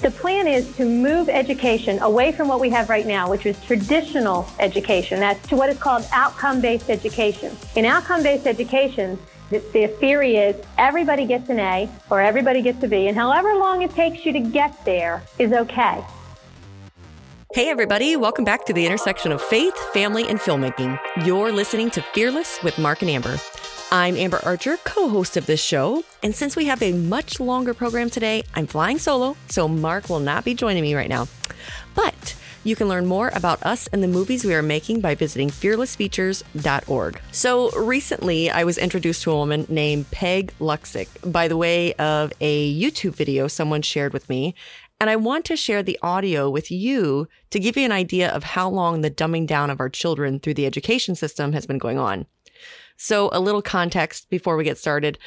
The plan is to move education away from what we have right now, which is traditional education. That's to what is called outcome-based education. In outcome-based education, the, the, theory is everybody gets an A or everybody gets a B, and however long it takes you to get there is okay. Hey, everybody, welcome back to the intersection of faith, family, and filmmaking. You're listening to Fearless with Mark and Amber. I'm Amber Archer, co host of this show. And since we have a much longer program today, I'm flying solo, so Mark will not be joining me right now. But you can learn more about us and the movies we are making by visiting fearlessfeatures.org. So recently, I was introduced to a woman named Peg Luksik by the way of a YouTube video someone shared with me. And I want to share the audio with you to give you an idea of how long the dumbing down of our children through the education system has been going on. So, a little context before we get started.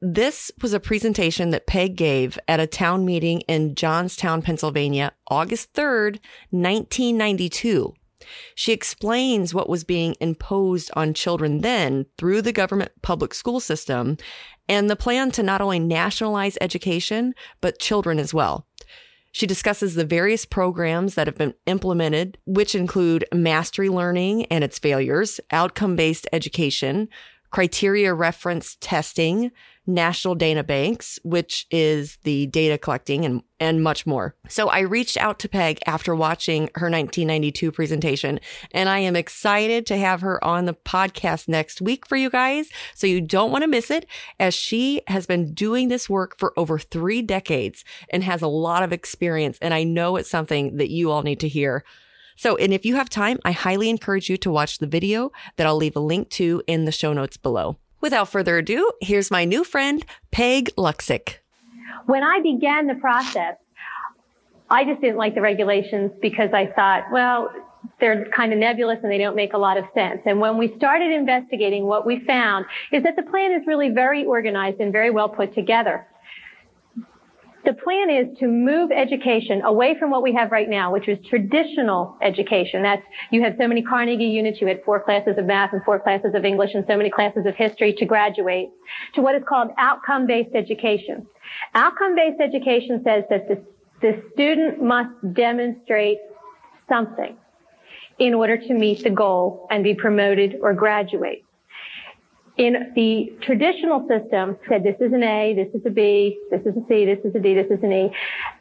This was a presentation that Peg gave at a town meeting in Johnstown, Pennsylvania, August 3rd, 1992. She explains what was being imposed on children then through the government public school system and the plan to not only nationalize education, but children as well. She discusses the various programs that have been implemented, which include mastery learning and its failures, outcome based education, criteria reference testing, national data banks, which is the data collecting and, and much more. So I reached out to Peg after watching her 1992 presentation, and I am excited to have her on the podcast next week for you guys. So you don't want to miss it as she has been doing this work for over three decades and has a lot of experience. And I know it's something that you all need to hear. So, and if you have time, I highly encourage you to watch the video that I'll leave a link to in the show notes below. Without further ado, here's my new friend, Peg Luksik. When I began the process, I just didn't like the regulations because I thought, well, they're kind of nebulous and they don't make a lot of sense. And when we started investigating, what we found is that the plan is really very organized and very well put together. The plan is to move education away from what we have right now, which is traditional education. That's, you had so many Carnegie units, you had four classes of math and four classes of English and so many classes of history to graduate, to what is called outcome-based education. Outcome-based education says that the, the student must demonstrate something in order to meet the goal and be promoted or graduate in the traditional system said this is an A, this is a B, this is a C, this is a D, this is an E.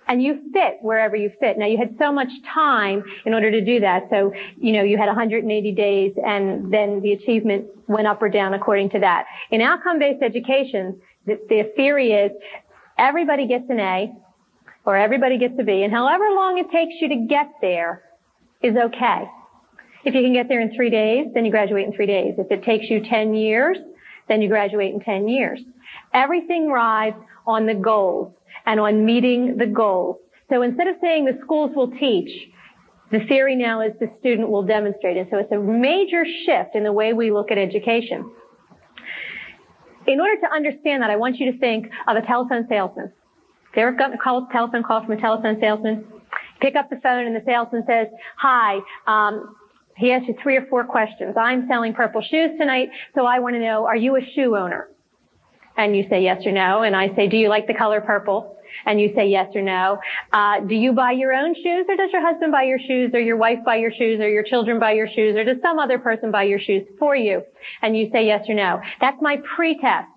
And you fit wherever you fit. Now you had so much time in order to do that. So, you know, you had 180 days and then the achievement went up or down according to that. In outcome-based education, the, the theory is everybody gets an A or everybody gets a B and however long it takes you to get there is okay. If you can get there in three days, then you graduate in three days. If it takes you 10 years, then you graduate in 10 years. Everything rides on the goals and on meeting the goals. So instead of saying the schools will teach, the theory now is the student will demonstrate. And so it's a major shift in the way we look at education. In order to understand that, I want you to think of a telephone salesman. If a call, telephone call from a telephone salesman? Pick up the phone and the salesman says, hi, um, he asks you three or four questions. I'm selling purple shoes tonight, so I want to know, are you a shoe owner? And you say yes or no. And I say, do you like the color purple? And you say yes or no. Uh, do you buy your own shoes or does your husband buy your shoes or your wife buy your shoes or your children buy your shoes or does some other person buy your shoes for you? And you say yes or no. That's my pretest.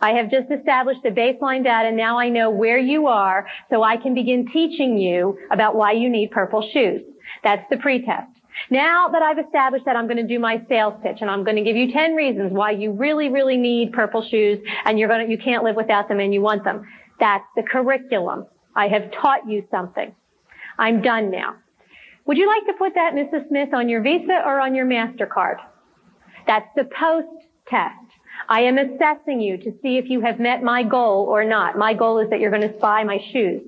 I have just established the baseline data. Now I know where you are so I can begin teaching you about why you need purple shoes. That's the pretest. Now that I've established that, I'm going to do my sales pitch and I'm going to give you 10 reasons why you really, really need purple shoes and you're going to, you can't live without them and you want them. That's the curriculum. I have taught you something. I'm done now. Would you like to put that, Mrs. Smith, on your Visa or on your MasterCard? That's the post test. I am assessing you to see if you have met my goal or not. My goal is that you're going to buy my shoes.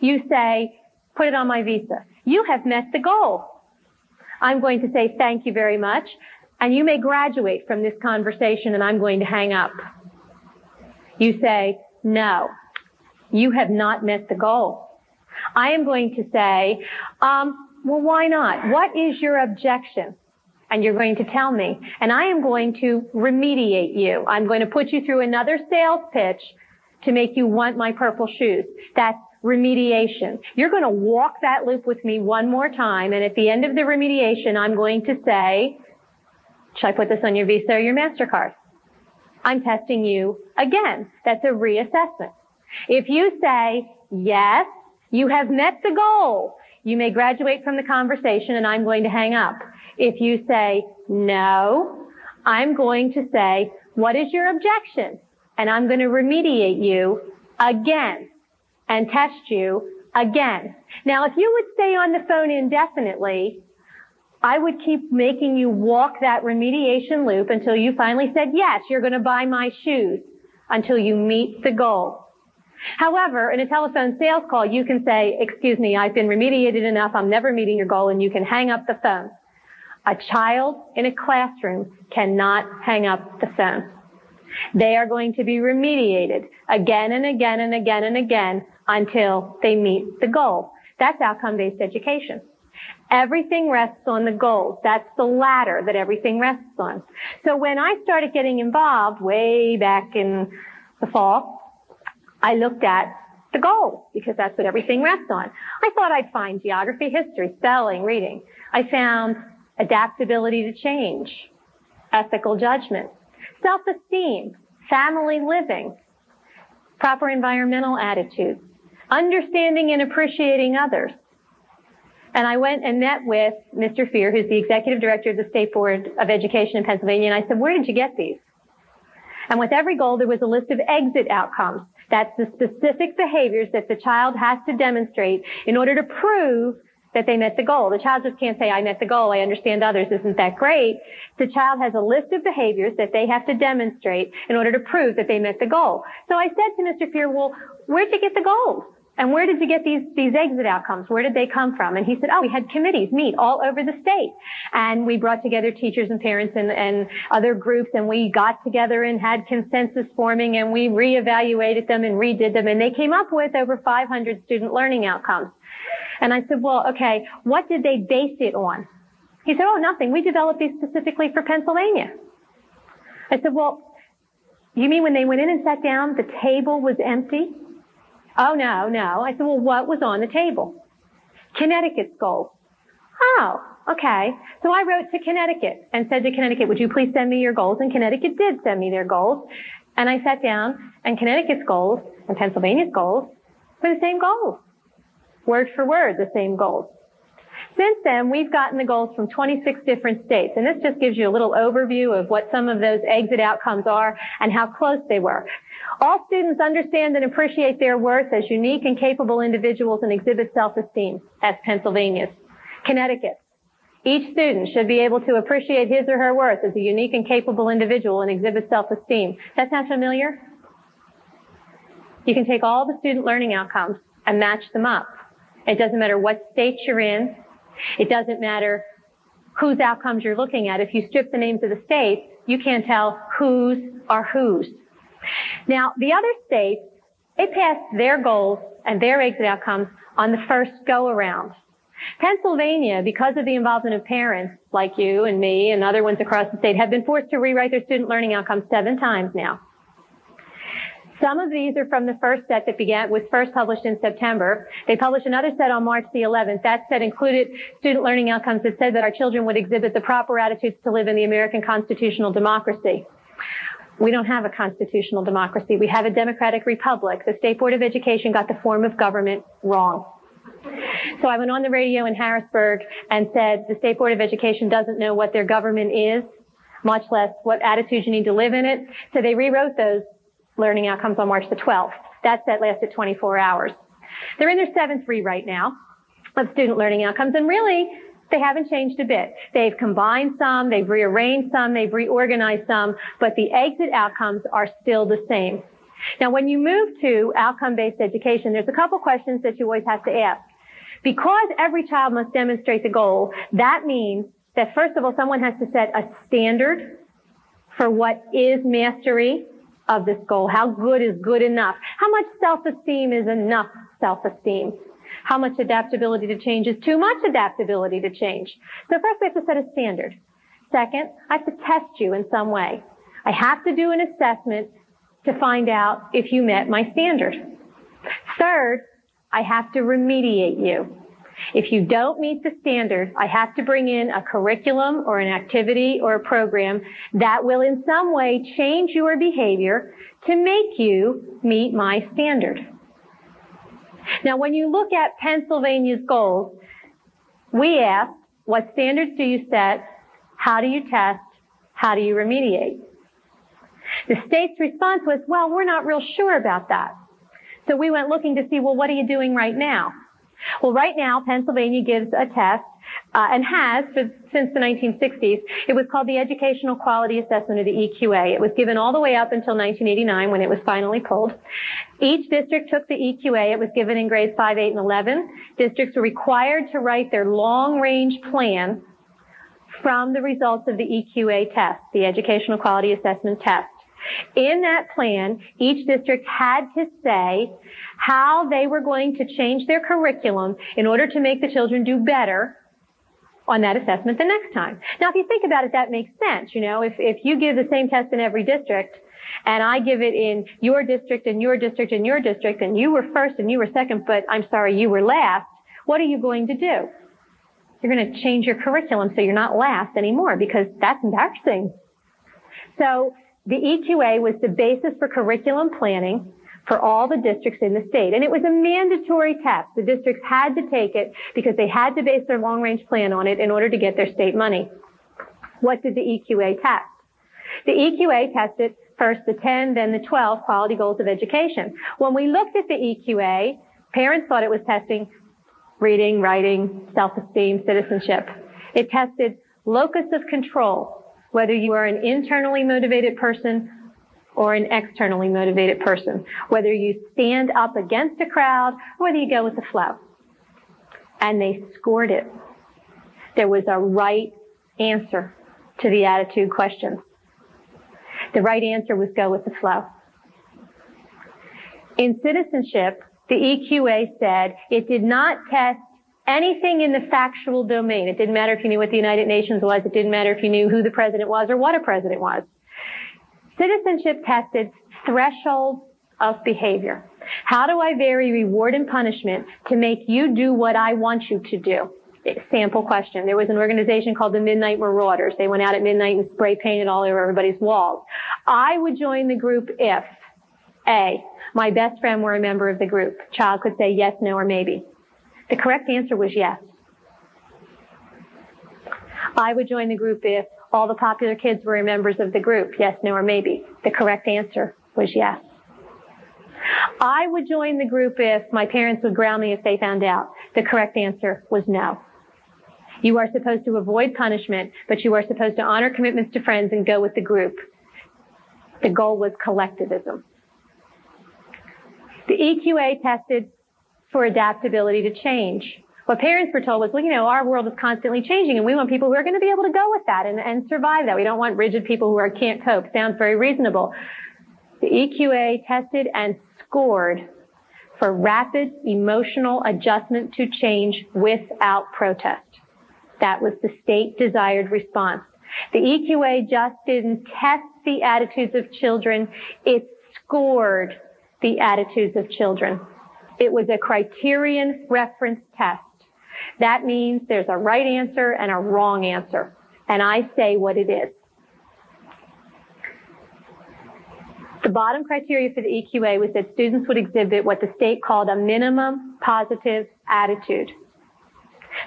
You say, put it on my Visa. You have met the goal. I'm going to say thank you very much, and you may graduate from this conversation and I'm going to hang up. You say, no, you have not met the goal. I am going to say, um, well, why not? What is your objection? And you're going to tell me. And I am going to remediate you. I'm going to put you through another sales pitch to make you want my purple shoes. That's remediation. You're going to walk that loop with me one more time, and at the end of the remediation, I'm going to say, should I put this on your Visa or your MasterCard? I'm testing you again. That's a reassessment. If you say, yes, you have met the goal, you may graduate from the conversation and I'm going to hang up. If you say, no, I'm going to say, what is your objection? And I'm going to remediate you again and test you again. Now, if you would stay on the phone indefinitely, I would keep making you walk that remediation loop until you finally said, yes, you're going to buy my shoes until you meet the goal. However, in a telephone sales call, you can say, excuse me, I've been remediated enough. I'm never meeting your goal and you can hang up the phone. A child in a classroom cannot hang up the phone. They are going to be remediated again and again and again and again until they meet the goal. That's outcome-based education. Everything rests on the goals. That's the ladder that everything rests on. So when I started getting involved way back in the fall, I looked at the goals because that's what everything rests on. I thought I'd find geography, history, spelling, reading. I found adaptability to change, ethical judgment, self-esteem, family living, proper environmental attitudes, understanding and appreciating others, and I went and met with Mr. Feir, who's the executive director of the State Board of Education in Pennsylvania, and I said, where did you get these? And with every goal, there was a list of exit outcomes. That's the specific behaviors that the child has to demonstrate in order to prove that they met the goal. The child just can't say, I met the goal, I understand others, isn't that great? The child has a list of behaviors that they have to demonstrate in order to prove that they met the goal. So I said to Mr. Feir, well, where'd you get the goals? And where did you get these, these exit outcomes? Where did they come from? And he said, oh, we had committees meet all over the state. And we brought together teachers and parents and, and other groups and we got together and had consensus forming and we reevaluated them and redid them and they came up with over 500 student learning outcomes. And I said, well, okay, what did they base it on? He said, oh, nothing. We developed these specifically for Pennsylvania. I said, well, you mean when they went in and sat down, the table was empty? Oh, no, no. I said, well, what was on the table? Connecticut's goal. Oh, okay. So I wrote to Connecticut and said to Connecticut, would you please send me your goals? And Connecticut did send me their goals. And I sat down and Connecticut's goals and Pennsylvania's goals were the same goals. Word for word, the same goals. Since then, we've gotten the goals from 26 different states, and this just gives you a little overview of what some of those exit outcomes are and how close they were. All students understand and appreciate their worth as unique and capable individuals and exhibit self-esteem. That's Pennsylvania's. Connecticut. Each student should be able to appreciate his or her worth as a unique and capable individual and exhibit self-esteem. That sound familiar? You can take all the student learning outcomes and match them up. It doesn't matter what state you're in. It doesn't matter whose outcomes you're looking at. If you strip the names of the states, you can't tell whose are whose. Now, the other states, they passed their goals and their exit outcomes on the first go around. Pennsylvania, because of the involvement of parents like you and me and other ones across the state, have been forced to rewrite their student learning outcomes seven times now. Some of these are from the first set that began, was first published in September. They published another set on March the 11th. That set included student learning outcomes that said that our children would exhibit the proper attitudes to live in the American constitutional democracy. We don't have a constitutional democracy. We have a democratic republic. The State Board of Education got the form of government wrong. So I went on the radio in Harrisburg and said the State Board of Education doesn't know what their government is, much less what attitudes you need to live in it. So they rewrote those learning outcomes on March the 12th. That set lasted 24 hours. They're in their seventh right now of student learning outcomes and really they haven't changed a bit. They've combined some, they've rearranged some, they've reorganized some, but the exit outcomes are still the same. Now, when you move to outcome-based education, there's a couple questions that you always have to ask. Because every child must demonstrate the goal, that means that first of all, someone has to set a standard for what is mastery of this goal. How good is good enough? How much self-esteem is enough self-esteem? How much adaptability to change is too much adaptability to change. So first we have to set a standard. Second, I have to test you in some way. I have to do an assessment to find out if you met my standard. Third, I have to remediate you. If you don't meet the standards, I have to bring in a curriculum or an activity or a program that will in some way change your behavior to make you meet my standard. Now, when you look at Pennsylvania's goals, we ask, what standards do you set? How do you test? How do you remediate? The state's response was, well, we're not real sure about that. So we went looking to see, well, what are you doing right now? Well, right now, Pennsylvania gives a test, uh, and has for, since the 1960s. It was called the Educational Quality Assessment, or the EQA. It was given all the way up until 1989 when it was finally pulled. Each district took the EQA. It was given in grades 5, 8, and 11. Districts were required to write their long-range plan from the results of the EQA test, the Educational Quality Assessment Test. In that plan, each district had to say how they were going to change their curriculum in order to make the children do better on that assessment the next time. Now, if you think about it, that makes sense. You know, if, if you give the same test in every district, and I give it in your district and your district and your district, and you were first and you were second, but I'm sorry, you were last, what are you going to do? You're going to change your curriculum so you're not last anymore because that's embarrassing. So the EQA was the basis for curriculum planning for all the districts in the state. And it was a mandatory test. The districts had to take it because they had to base their long range plan on it in order to get their state money. What did the EQA test? The EQA tested first the 10, then the 12 quality goals of education. When we looked at the EQA, parents thought it was testing reading, writing, self-esteem, citizenship. It tested locus of control, whether you are an internally motivated person or an externally motivated person, whether you stand up against a crowd or whether you go with the flow. And they scored it. There was a right answer to the attitude questions. The right answer was go with the flow. In citizenship, the EQA said it did not test anything in the factual domain. It didn't matter if you knew what the United Nations was. It didn't matter if you knew who the president was or what a president was. Citizenship tested thresholds of behavior. How do I vary reward and punishment to make you do what I want you to do? Sample question. There was an organization called the Midnight Marauders. They went out at midnight and spray painted all over everybody's walls. I would join the group if A, my best friend were a member of the group. Child could say yes, no, or maybe. The correct answer was yes. I would join the group if all the popular kids were members of the group. Yes, no, or maybe. The correct answer was yes. I would join the group if my parents would ground me if they found out. The correct answer was no. You are supposed to avoid punishment, but you are supposed to honor commitments to friends and go with the group. The goal was collectivism. The EQA tested for adaptability to change what parents were told was, well, you know, our world is constantly changing and we want people who are going to be able to go with that and, and survive that. We don't want rigid people who are, can't cope. Sounds very reasonable. The EQA tested and scored for rapid emotional adjustment to change without protest. That was the state desired response. The EQA just didn't test the attitudes of children. It scored the attitudes of children. It was a criterion reference test. That means there's a right answer and a wrong answer. And I say what it is. The bottom criteria for the EQA was that students would exhibit what the state called a minimum positive attitude.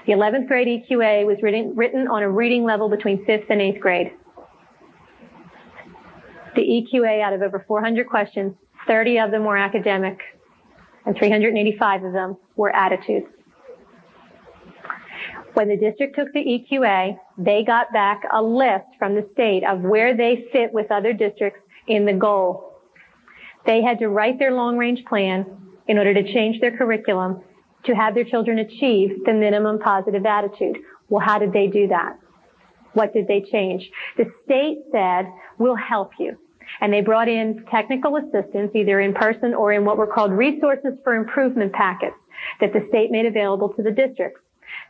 The 11th grade EQA was written, written on a reading level between 5th and 8th grade. The EQA, out of over 400 questions, 30 of them were academic, and 385 of them were attitudes. When the district took the EQA, they got back a list from the state of where they fit with other districts in the goal. They had to write their long range plan in order to change their curriculum to have their children achieve the minimum positive attitude. Well, how did they do that? What did they change? The state said, we'll help you. And they brought in technical assistance, either in person or in what were called resources for improvement packets that the state made available to the districts.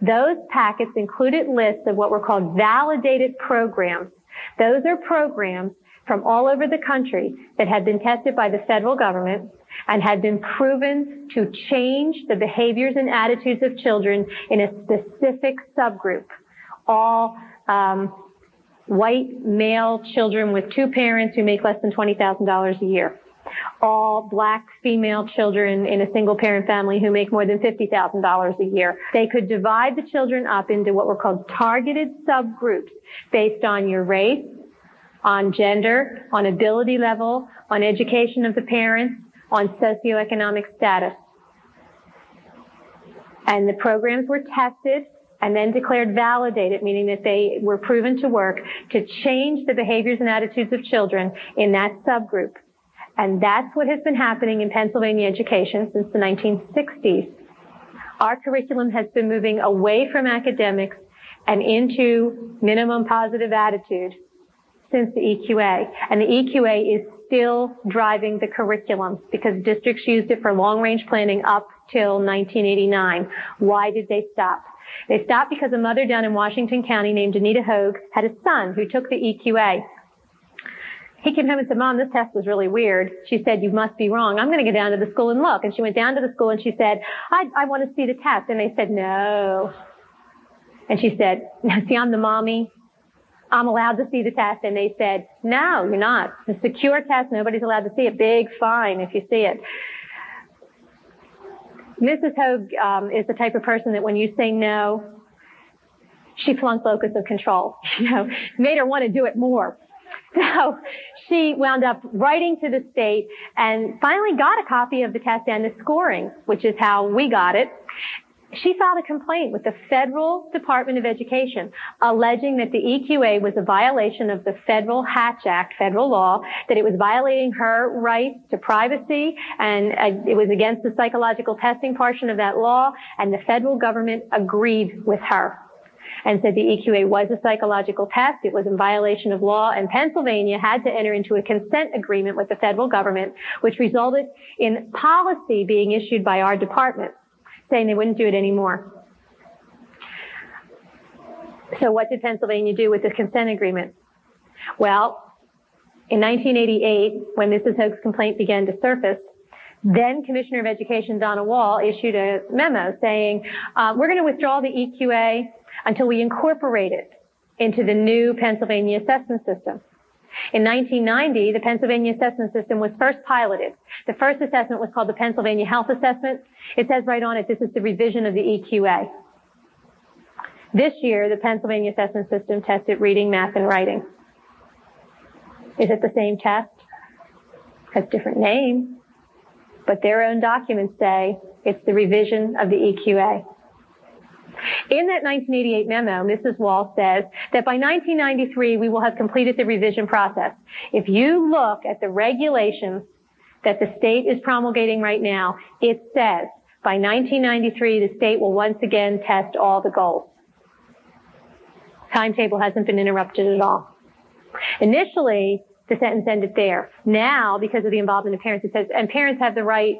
Those packets included lists of what were called validated programs. Those are programs from all over the country that had been tested by the federal government and had been proven to change the behaviors and attitudes of children in a specific subgroup. All um, white male children with two parents who make less than $20,000 a year. All black female children in a single parent family who make more than $50,000 a year. They could divide the children up into what were called targeted subgroups based on your race, on gender, on ability level, on education of the parents, on socioeconomic status. And the programs were tested and then declared validated, meaning that they were proven to work to change the behaviors and attitudes of children in that subgroup. And that's what has been happening in Pennsylvania education since the 1960s. Our curriculum has been moving away from academics and into minimum positive attitude since the EQA. And the EQA is still driving the curriculum because districts used it for long range planning up till 1989. Why did they stop? They stopped because a mother down in Washington County named Anita Hogue had a son who took the EQA. He came home and said, Mom, this test was really weird. She said, you must be wrong. I'm going to go down to the school and look. And she went down to the school and she said, I, I want to see the test. And they said, no. And she said, see, I'm the mommy. I'm allowed to see the test. And they said, no, you're not. It's a secure test. Nobody's allowed to see it. Big fine if you see it. Mrs. Hogue um, is the type of person that when you say no, she flunked locus of control. You know, made her want to do it more. So she wound up writing to the state and finally got a copy of the test and the scoring, which is how we got it she filed a complaint with the Federal Department of Education alleging that the EQA was a violation of the Federal Hatch Act, federal law, that it was violating her rights to privacy and uh, it was against the psychological testing portion of that law and the federal government agreed with her and said the EQA was a psychological test. It was in violation of law and Pennsylvania had to enter into a consent agreement with the federal government, which resulted in policy being issued by our department saying they wouldn't do it anymore. So what did Pennsylvania do with the consent agreement? Well, in 1988, when Mrs. Hogue's complaint began to surface, then Commissioner of Education Donna Wall issued a memo saying, uh, we're going to withdraw the EQA until we incorporate it into the new Pennsylvania assessment system. In 1990, the Pennsylvania assessment system was first piloted. The first assessment was called the Pennsylvania Health Assessment. It says right on it, this is the revision of the EQA. This year, the Pennsylvania assessment system tested reading, math, and writing. Is it the same test? Has different name, but their own documents say it's the revision of the EQA. In that 1988 memo, Mrs. Wall says that by 1993, we will have completed the revision process. If you look at the regulations that the state is promulgating right now, it says by 1993, the state will once again test all the goals. Timetable hasn't been interrupted at all. Initially, the sentence ended there. Now, because of the involvement of parents, it says, and parents have the right,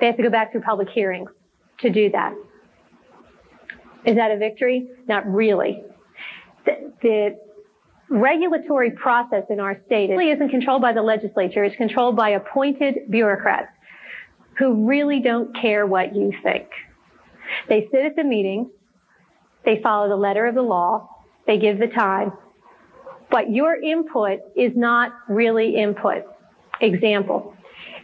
they have to go back through public hearings to do that. Is that a victory? Not really. The, the regulatory process in our state really isn't controlled by the legislature. It's controlled by appointed bureaucrats who really don't care what you think. They sit at the meeting. They follow the letter of the law. They give the time. But your input is not really input. Example.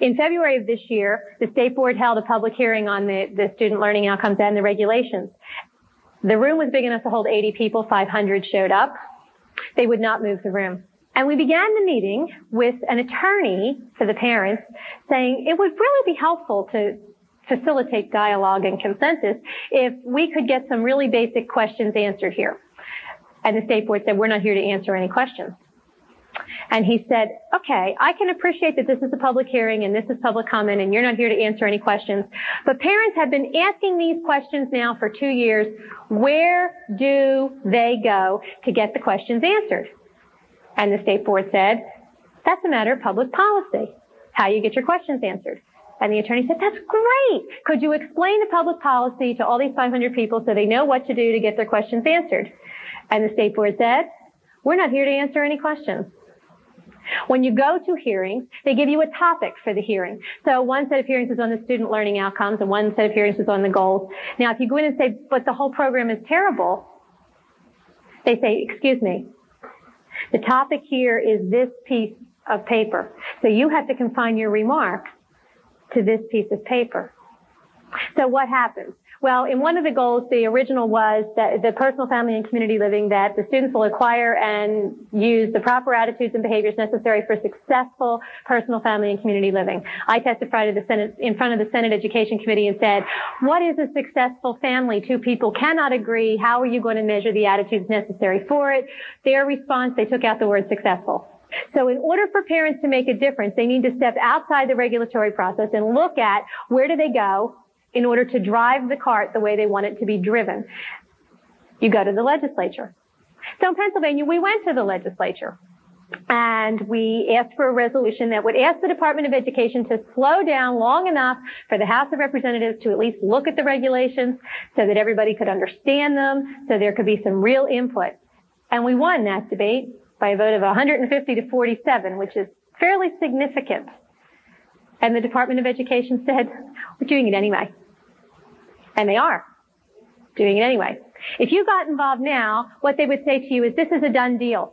In February of this year, the state board held a public hearing on the, the student learning outcomes and the regulations. The room was big enough to hold 80 people. 500 showed up. They would not move the room. And we began the meeting with an attorney for the parents saying it would really be helpful to facilitate dialogue and consensus if we could get some really basic questions answered here. And the state board said, we're not here to answer any questions. And he said, okay, I can appreciate that this is a public hearing and this is public comment and you're not here to answer any questions. But parents have been asking these questions now for two years. Where do they go to get the questions answered? And the state board said, that's a matter of public policy, how you get your questions answered. And the attorney said, that's great. Could you explain the public policy to all these 500 people so they know what to do to get their questions answered? And the state board said, we're not here to answer any questions. When you go to hearings, they give you a topic for the hearing. So one set of hearings is on the student learning outcomes and one set of hearings is on the goals. Now, if you go in and say, but the whole program is terrible, they say, excuse me, the topic here is this piece of paper. So you have to confine your remarks to this piece of paper. So what happens? Well, in one of the goals, the original was that the personal, family, and community living that the students will acquire and use the proper attitudes and behaviors necessary for successful personal, family, and community living. I testified to the Senate, in front of the Senate Education Committee and said, what is a successful family? Two people cannot agree. How are you going to measure the attitudes necessary for it? Their response, they took out the word successful. So in order for parents to make a difference, they need to step outside the regulatory process and look at where do they go? In order to drive the cart the way they want it to be driven. You go to the legislature. So in Pennsylvania, we went to the legislature and we asked for a resolution that would ask the Department of Education to slow down long enough for the House of Representatives to at least look at the regulations so that everybody could understand them, so there could be some real input. And we won that debate by a vote of 150 to 47, which is fairly significant. And the Department of Education said, we're doing it anyway. And they are doing it anyway. If you got involved now, what they would say to you is, this is a done deal.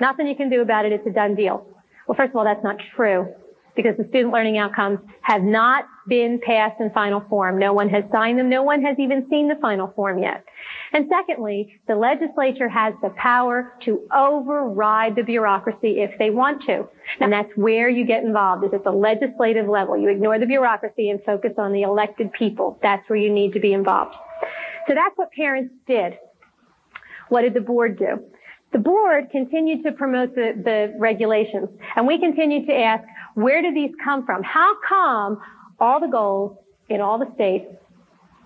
Nothing you can do about it. It's a done deal. Well, first of all, that's not true because the student learning outcomes have not been passed in final form. No one has signed them. No one has even seen the final form yet. And secondly, the legislature has the power to override the bureaucracy if they want to. And that's where you get involved is at the legislative level. You ignore the bureaucracy and focus on the elected people. That's where you need to be involved. So that's what parents did. What did the board do? The board continued to promote the, the regulations and we continued to ask, where do these come from? How come all the goals in all the states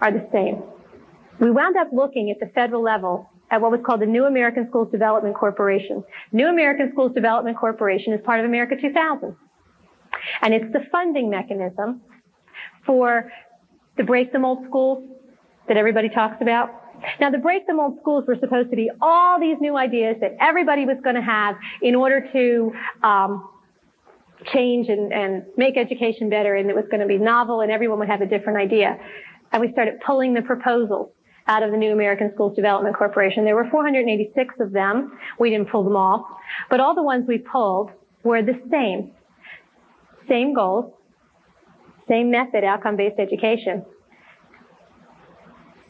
are the same? We wound up looking at the federal level at what was called the New American Schools Development Corporation. New American Schools Development Corporation is part of America 2000. And it's the funding mechanism for the break the mold schools that everybody talks about. Now, the break the mold schools were supposed to be all these new ideas that everybody was going to have in order to um, change and, and make education better, and it was going to be novel, and everyone would have a different idea. And we started pulling the proposals out of the New American Schools Development Corporation. There were 486 of them. We didn't pull them all, but all the ones we pulled were the same. Same goals, same method, outcome-based education,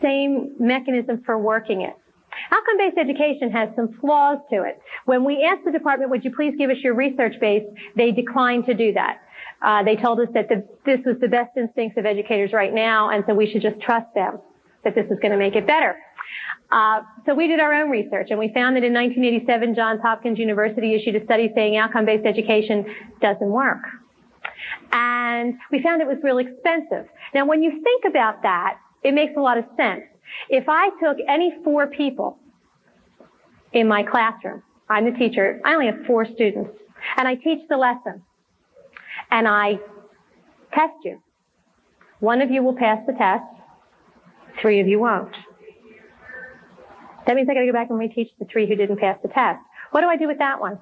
same mechanism for working it. Outcome-based education has some flaws to it. When we asked the department, would you please give us your research base, they declined to do that. Uh, they told us that the, this was the best instincts of educators right now, and so we should just trust them that this is going to make it better. Uh, so we did our own research, and we found that in 1987, Johns Hopkins University issued a study saying outcome-based education doesn't work. And we found it was real expensive. Now, when you think about that, it makes a lot of sense. If I took any four people in my classroom, I'm the teacher, I only have four students, and I teach the lesson, and I test you. One of you will pass the test, three of you won't. That means I gotta go back and reteach the three who didn't pass the test. What do I do with that one?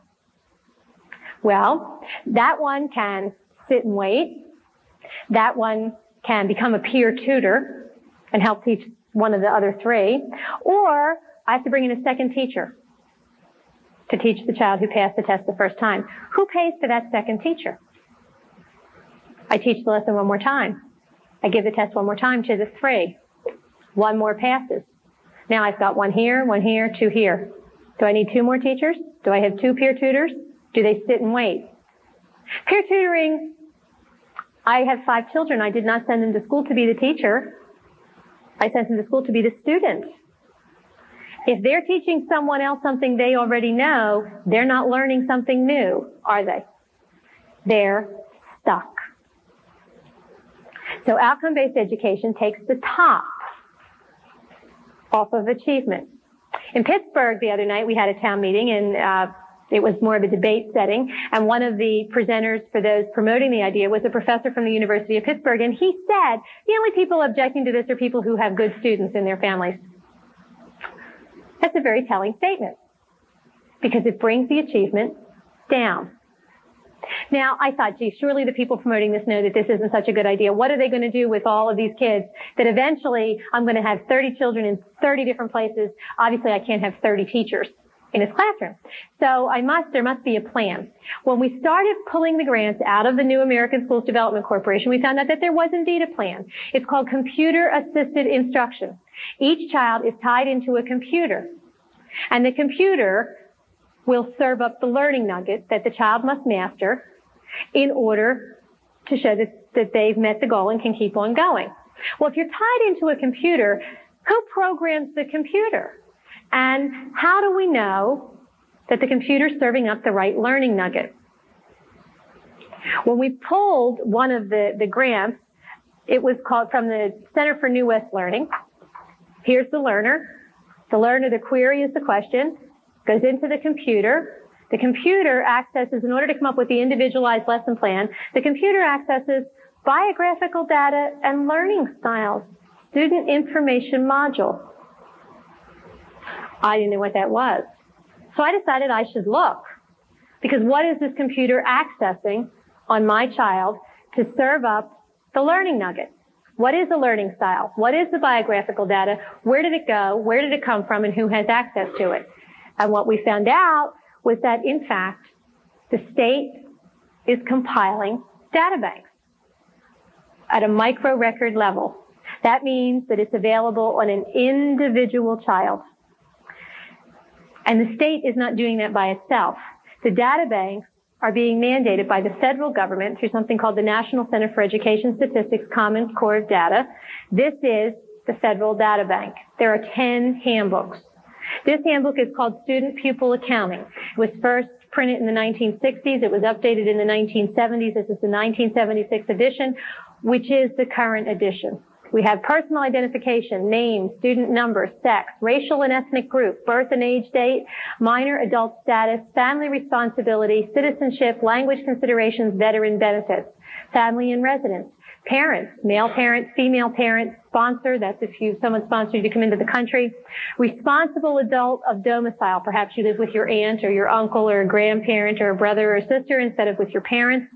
Well, that one can sit and wait. That one can become a peer tutor and help teach one of the other three. Or I have to bring in a second teacher to teach the child who passed the test the first time. Who pays for that second teacher? I teach the lesson one more time. I give the test one more time to the three. One more passes. Now I've got one here, one here, two here. Do I need two more teachers? Do I have two peer tutors? Do they sit and wait? Peer tutoring, I have five children. I did not send them to school to be the teacher. I sent them to school to be the student. If they're teaching someone else something they already know, they're not learning something new, are they? They're stuck. So outcome-based education takes the top off of achievement. In Pittsburgh the other night, we had a town meeting and uh, it was more of a debate setting. And one of the presenters for those promoting the idea was a professor from the University of Pittsburgh. And he said the only people objecting to this are people who have good students in their families. That's a very telling statement because it brings the achievement down. Now, I thought, gee, surely the people promoting this know that this isn't such a good idea. What are they going to do with all of these kids that eventually I'm going to have 30 children in 30 different places? Obviously, I can't have 30 teachers in his classroom. So I must, there must be a plan. When we started pulling the grants out of the New American Schools Development Corporation, we found out that there was indeed a plan. It's called computer assisted instruction. Each child is tied into a computer and the computer will serve up the learning nugget that the child must master in order to show that, that they've met the goal and can keep on going. Well, if you're tied into a computer, who programs the computer? And how do we know that the computer's serving up the right learning nugget? When we pulled one of the, the grants, it was called from the Center for New West Learning. Here's the learner. The learner, the query is the question, goes into the computer. The computer accesses, in order to come up with the individualized lesson plan, the computer accesses biographical data and learning styles, student information module. I didn't know what that was. So I decided I should look. Because what is this computer accessing on my child to serve up the learning nugget? What is the learning style? What is the biographical data? Where did it go? Where did it come from? And who has access to it? And what we found out was that in fact, the state is compiling data banks at a micro record level. That means that it's available on an individual child. And the state is not doing that by itself. The data banks are being mandated by the federal government through something called the National Center for Education Statistics Common Core of Data. This is the federal data bank. There are 10 handbooks. This handbook is called Student Pupil Accounting. It was first printed in the 1960s. It was updated in the 1970s. This is the 1976 edition, which is the current edition. We have personal identification, name, student number, sex, racial and ethnic group, birth and age date, minor adult status, family responsibility, citizenship, language considerations, veteran benefits, family and residence, parents, male parents, female parents, sponsor, that's if you, someone sponsored you to come into the country, responsible adult of domicile, perhaps you live with your aunt or your uncle or a grandparent or a brother or sister instead of with your parents,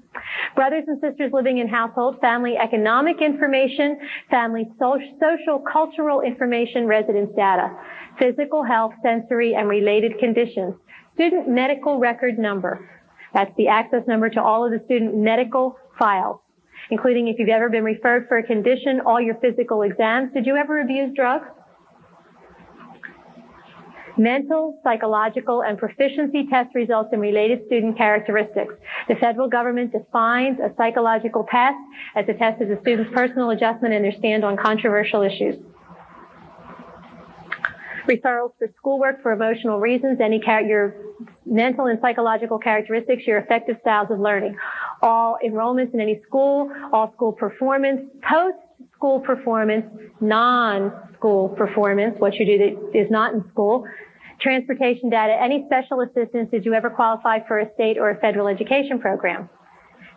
brothers and sisters living in household, family economic information, family social, cultural information, residence data, physical health, sensory, and related conditions, student medical record number, that's the access number to all of the student medical files including if you've ever been referred for a condition, all your physical exams. Did you ever abuse drugs? Mental, psychological, and proficiency test results and related student characteristics. The federal government defines a psychological test as a test of the student's personal adjustment and their stand on controversial issues referrals for schoolwork for emotional reasons, any char- your mental and psychological characteristics, your effective styles of learning, all enrollments in any school, all school performance, post school performance, non-school performance, what you do that is not in school, transportation data, any special assistance, did you ever qualify for a state or a federal education program?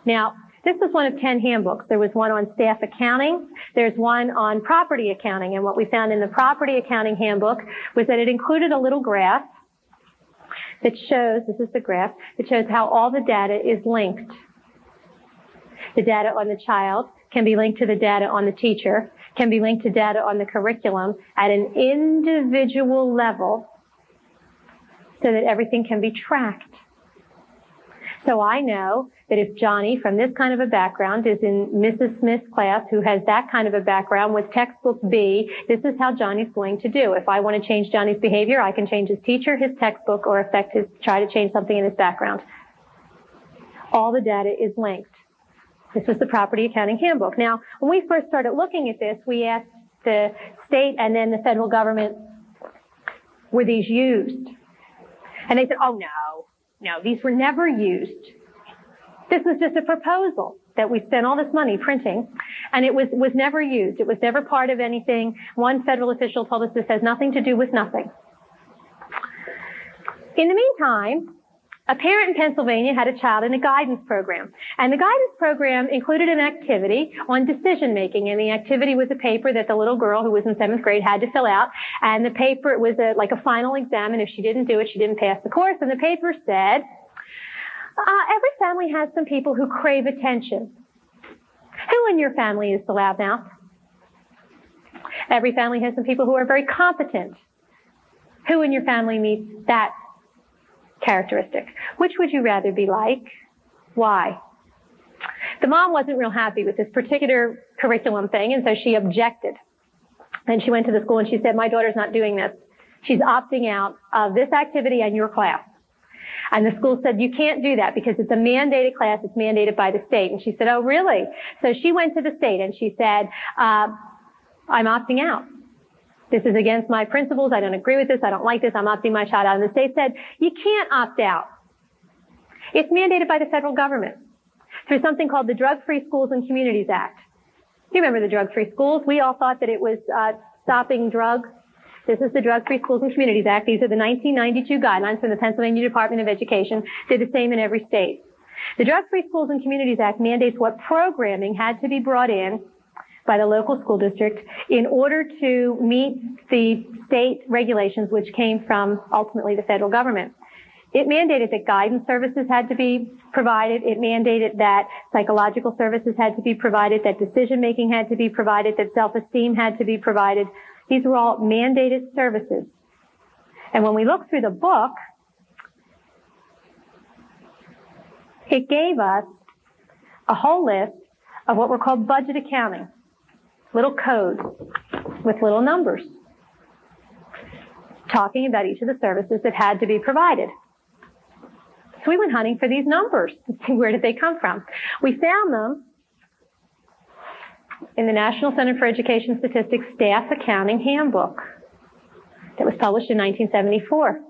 Now, this was one of 10 handbooks. There was one on staff accounting. There's one on property accounting. And what we found in the property accounting handbook was that it included a little graph that shows, this is the graph, that shows how all the data is linked. The data on the child can be linked to the data on the teacher, can be linked to data on the curriculum at an individual level so that everything can be tracked. So I know that if Johnny from this kind of a background is in Mrs. Smith's class who has that kind of a background with textbook B, this is how Johnny's going to do. If I want to change Johnny's behavior, I can change his teacher, his textbook, or affect his, try to change something in his background. All the data is linked. This was the property accounting handbook. Now, when we first started looking at this, we asked the state and then the federal government, were these used? And they said, oh no, no, these were never used. This was just a proposal that we spent all this money printing, and it was, was never used. It was never part of anything. One federal official told us this has nothing to do with nothing. In the meantime, a parent in Pennsylvania had a child in a guidance program. And the guidance program included an activity on decision making. And the activity was a paper that the little girl who was in seventh grade had to fill out. And the paper was a, like a final exam. And if she didn't do it, she didn't pass the course. And the paper said, Uh, every family has some people who crave attention. Who in your family is the loudmouth? Every family has some people who are very competent. Who in your family meets that characteristic? Which would you rather be like? Why? The mom wasn't real happy with this particular curriculum thing, and so she objected. And she went to the school and she said, my daughter's not doing this. She's opting out of this activity and your class. And the school said, you can't do that because it's a mandated class. It's mandated by the state. And she said, oh, really? So she went to the state and she said, uh, I'm opting out. This is against my principles. I don't agree with this. I don't like this. I'm opting my child out. And the state said, you can't opt out. It's mandated by the federal government through something called the Drug Free Schools and Communities Act. You remember the Drug Free Schools? We all thought that it was uh, stopping drugs. This is the Drug Free Schools and Communities Act. These are the 1992 guidelines from the Pennsylvania Department of Education. They're the same in every state. The Drug Free Schools and Communities Act mandates what programming had to be brought in by the local school district in order to meet the state regulations which came from ultimately the federal government. It mandated that guidance services had to be provided. It mandated that psychological services had to be provided, that decision making had to be provided, that self-esteem had to be provided. These were all mandated services. And when we look through the book, it gave us a whole list of what were called budget accounting. Little codes with little numbers talking about each of the services that had to be provided. So we went hunting for these numbers to see where did they come from. We found them in the National Center for Education Statistics Staff Accounting Handbook that was published in 1974.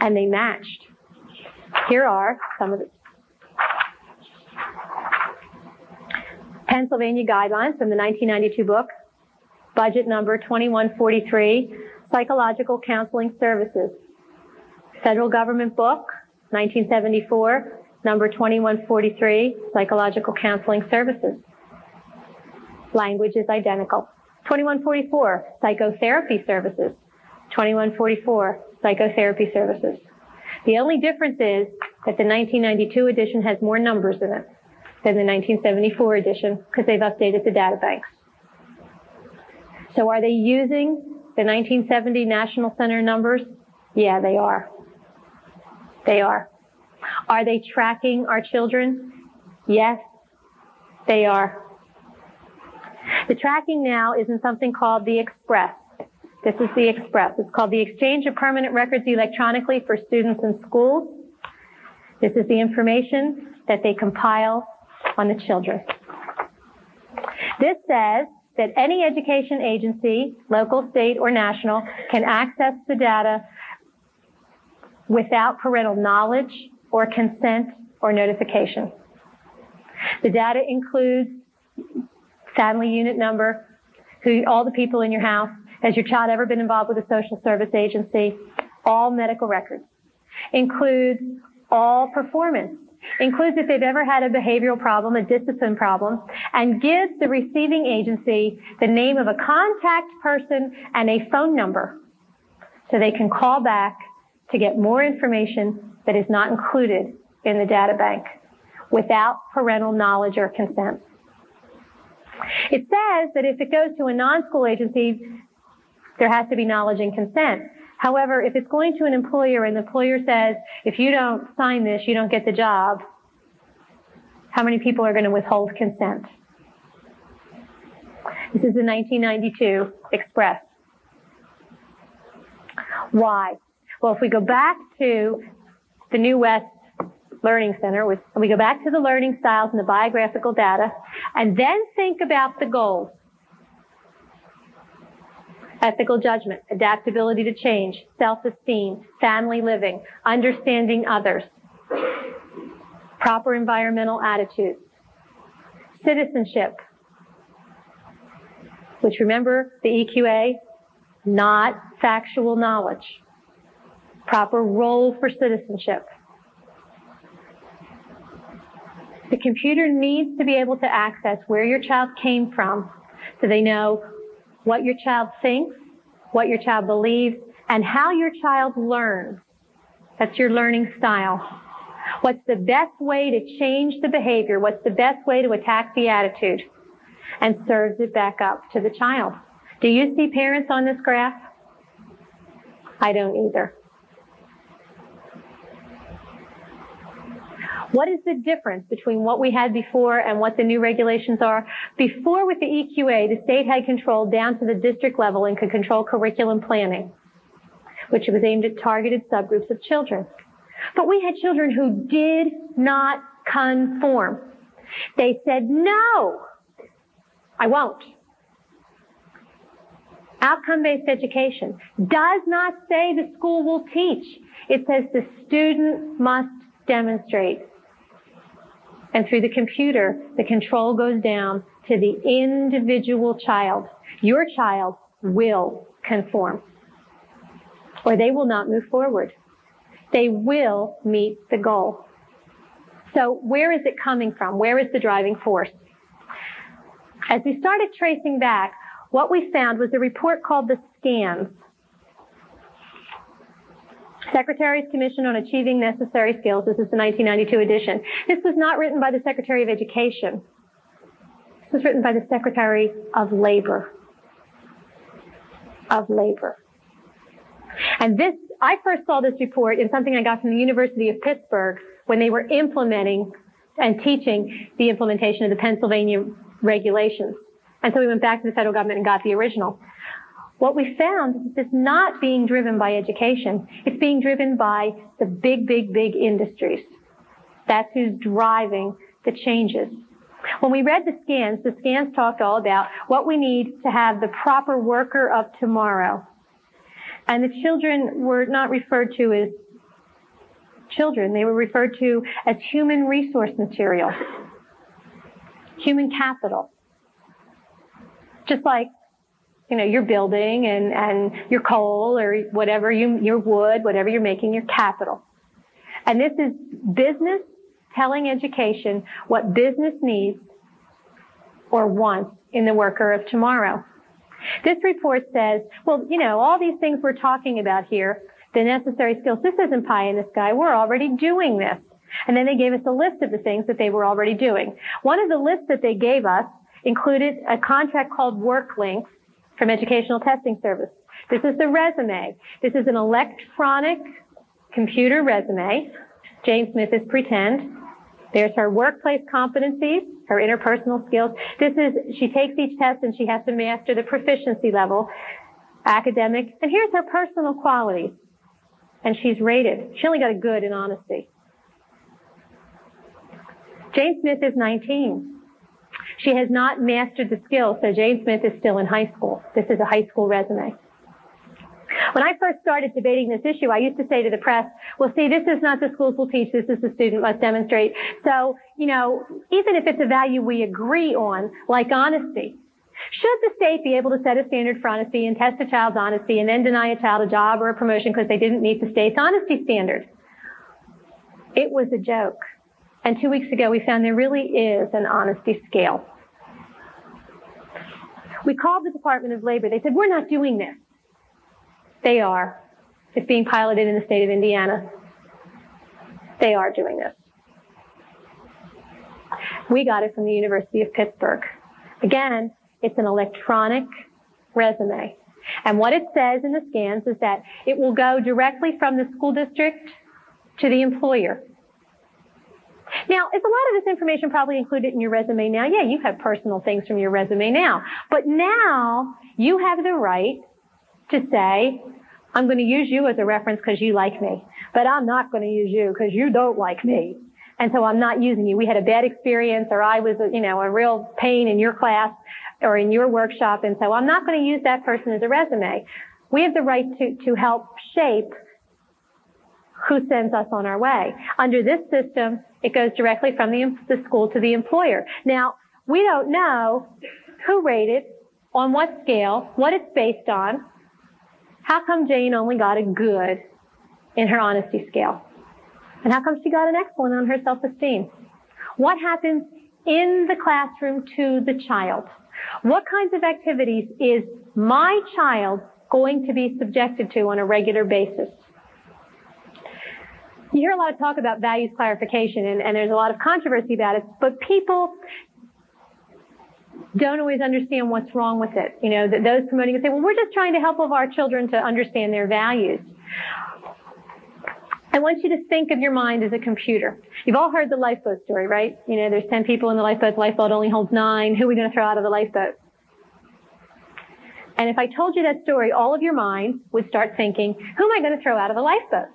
And they matched. Here are some of the Pennsylvania guidelines from the 1992 book, budget number 2143, Psychological Counseling Services. Federal government book, 1974, number 2143, Psychological Counseling Services. Language is identical. 2144, Psychotherapy Services. 2144, Psychotherapy Services. The only difference is that the 1992 edition has more numbers in it than the 1974 edition because they've updated the data banks. So are they using the 1970 National Center numbers? Yeah, they are. They are. Are they tracking our children? Yes, they are. The tracking now is in something called the Express. This is the Express. It's called the Exchange of Permanent Records Electronically for Students and Schools. This is the information that they compile on the children. This says that any education agency, local, state, or national, can access the data without parental knowledge or consent or notification. The data includes family unit number, who, all the people in your house, has your child ever been involved with a social service agency, all medical records, includes all performance, includes if they've ever had a behavioral problem, a discipline problem, and gives the receiving agency the name of a contact person and a phone number so they can call back to get more information that is not included in the data bank without parental knowledge or consent. It says that if it goes to a non-school agency, there has to be knowledge and consent. However, if it's going to an employer and the employer says, if you don't sign this, you don't get the job, how many people are going to withhold consent? This is the 1992 Express. Why? Well, if we go back to the New West Learning Center, we go back to the learning styles and the biographical data, and then think about the goals. Ethical judgment, adaptability to change, self-esteem, family living, understanding others, proper environmental attitudes, citizenship, which remember the EQA, not factual knowledge proper role for citizenship. The computer needs to be able to access where your child came from so they know what your child thinks, what your child believes, and how your child learns. That's your learning style. What's the best way to change the behavior? What's the best way to attack the attitude? And serves it back up to the child. Do you see parents on this graph? I don't either. What is the difference between what we had before and what the new regulations are? Before with the EQA, the state had control down to the district level and could control curriculum planning, which was aimed at targeted subgroups of children. But we had children who did not conform. They said, no, I won't. Outcome-based education does not say the school will teach. It says the student must demonstrate. And through the computer, the control goes down to the individual child. Your child will conform or they will not move forward. They will meet the goal. So where is it coming from? Where is the driving force? As we started tracing back, what we found was a report called the SCANS. Secretary's Commission on Achieving Necessary Skills. This is the 1992 edition. This was not written by the Secretary of Education. This was written by the Secretary of Labor. Of Labor. And this, I first saw this report in something I got from the University of Pittsburgh when they were implementing and teaching the implementation of the Pennsylvania regulations. And so we went back to the federal government and got the original. What we found is it's not being driven by education. It's being driven by the big, big, big industries. That's who's driving the changes. When we read the scans, the scans talked all about what we need to have the proper worker of tomorrow. And the children were not referred to as children. They were referred to as human resource material, human capital. Just like you know, your building and, and your coal or whatever you, your wood, whatever you're making, your capital. And this is business telling education what business needs or wants in the worker of tomorrow. This report says, well, you know, all these things we're talking about here, the necessary skills, this isn't pie in the sky. We're already doing this. And then they gave us a list of the things that they were already doing. One of the lists that they gave us included a contract called WorkLinks from Educational Testing Service. This is the resume. This is an electronic computer resume. Jane Smith is pretend. There's her workplace competencies, her interpersonal skills. This is, she takes each test and she has to master the proficiency level, academic, and here's her personal qualities. And she's rated. She only got a good in honesty. Jane Smith is 19. She has not mastered the skills, so Jane Smith is still in high school. This is a high school resume. When I first started debating this issue, I used to say to the press, well, see, this is not the schools will teach, this is the student must demonstrate. So, you know, even if it's a value we agree on, like honesty, should the state be able to set a standard for honesty and test a child's honesty and then deny a child a job or a promotion because they didn't meet the state's honesty standard? It was a joke. And two weeks ago, we found there really is an honesty scale. We called the Department of Labor. They said, we're not doing this. They are. It's being piloted in the state of Indiana. They are doing this. We got it from the University of Pittsburgh. Again, it's an electronic resume. And what it says in the scans is that it will go directly from the school district to the employer. Now, is a lot of this information probably included in your resume now? Yeah, you have personal things from your resume now. But now you have the right to say, I'm going to use you as a reference because you like me, but I'm not going to use you because you don't like me. And so I'm not using you. We had a bad experience or I was, you know, a real pain in your class or in your workshop. And so I'm not going to use that person as a resume. We have the right to, to help shape who sends us on our way. Under this system, it goes directly from the, the school to the employer. Now, we don't know who rated, on what scale, what it's based on. How come Jane only got a good in her honesty scale? And how come she got an excellent on her self-esteem? What happens in the classroom to the child? What kinds of activities is my child going to be subjected to on a regular basis? You hear a lot of talk about values clarification and, and there's a lot of controversy about it, but people don't always understand what's wrong with it. You know, those promoting it say, well, we're just trying to help of our children to understand their values. I want you to think of your mind as a computer. You've all heard the lifeboat story, right? You know, there's 10 people in the lifeboat, the lifeboat only holds nine. Who are we going to throw out of the lifeboat? And if I told you that story, all of your mind would start thinking, who am I going to throw out of the lifeboat?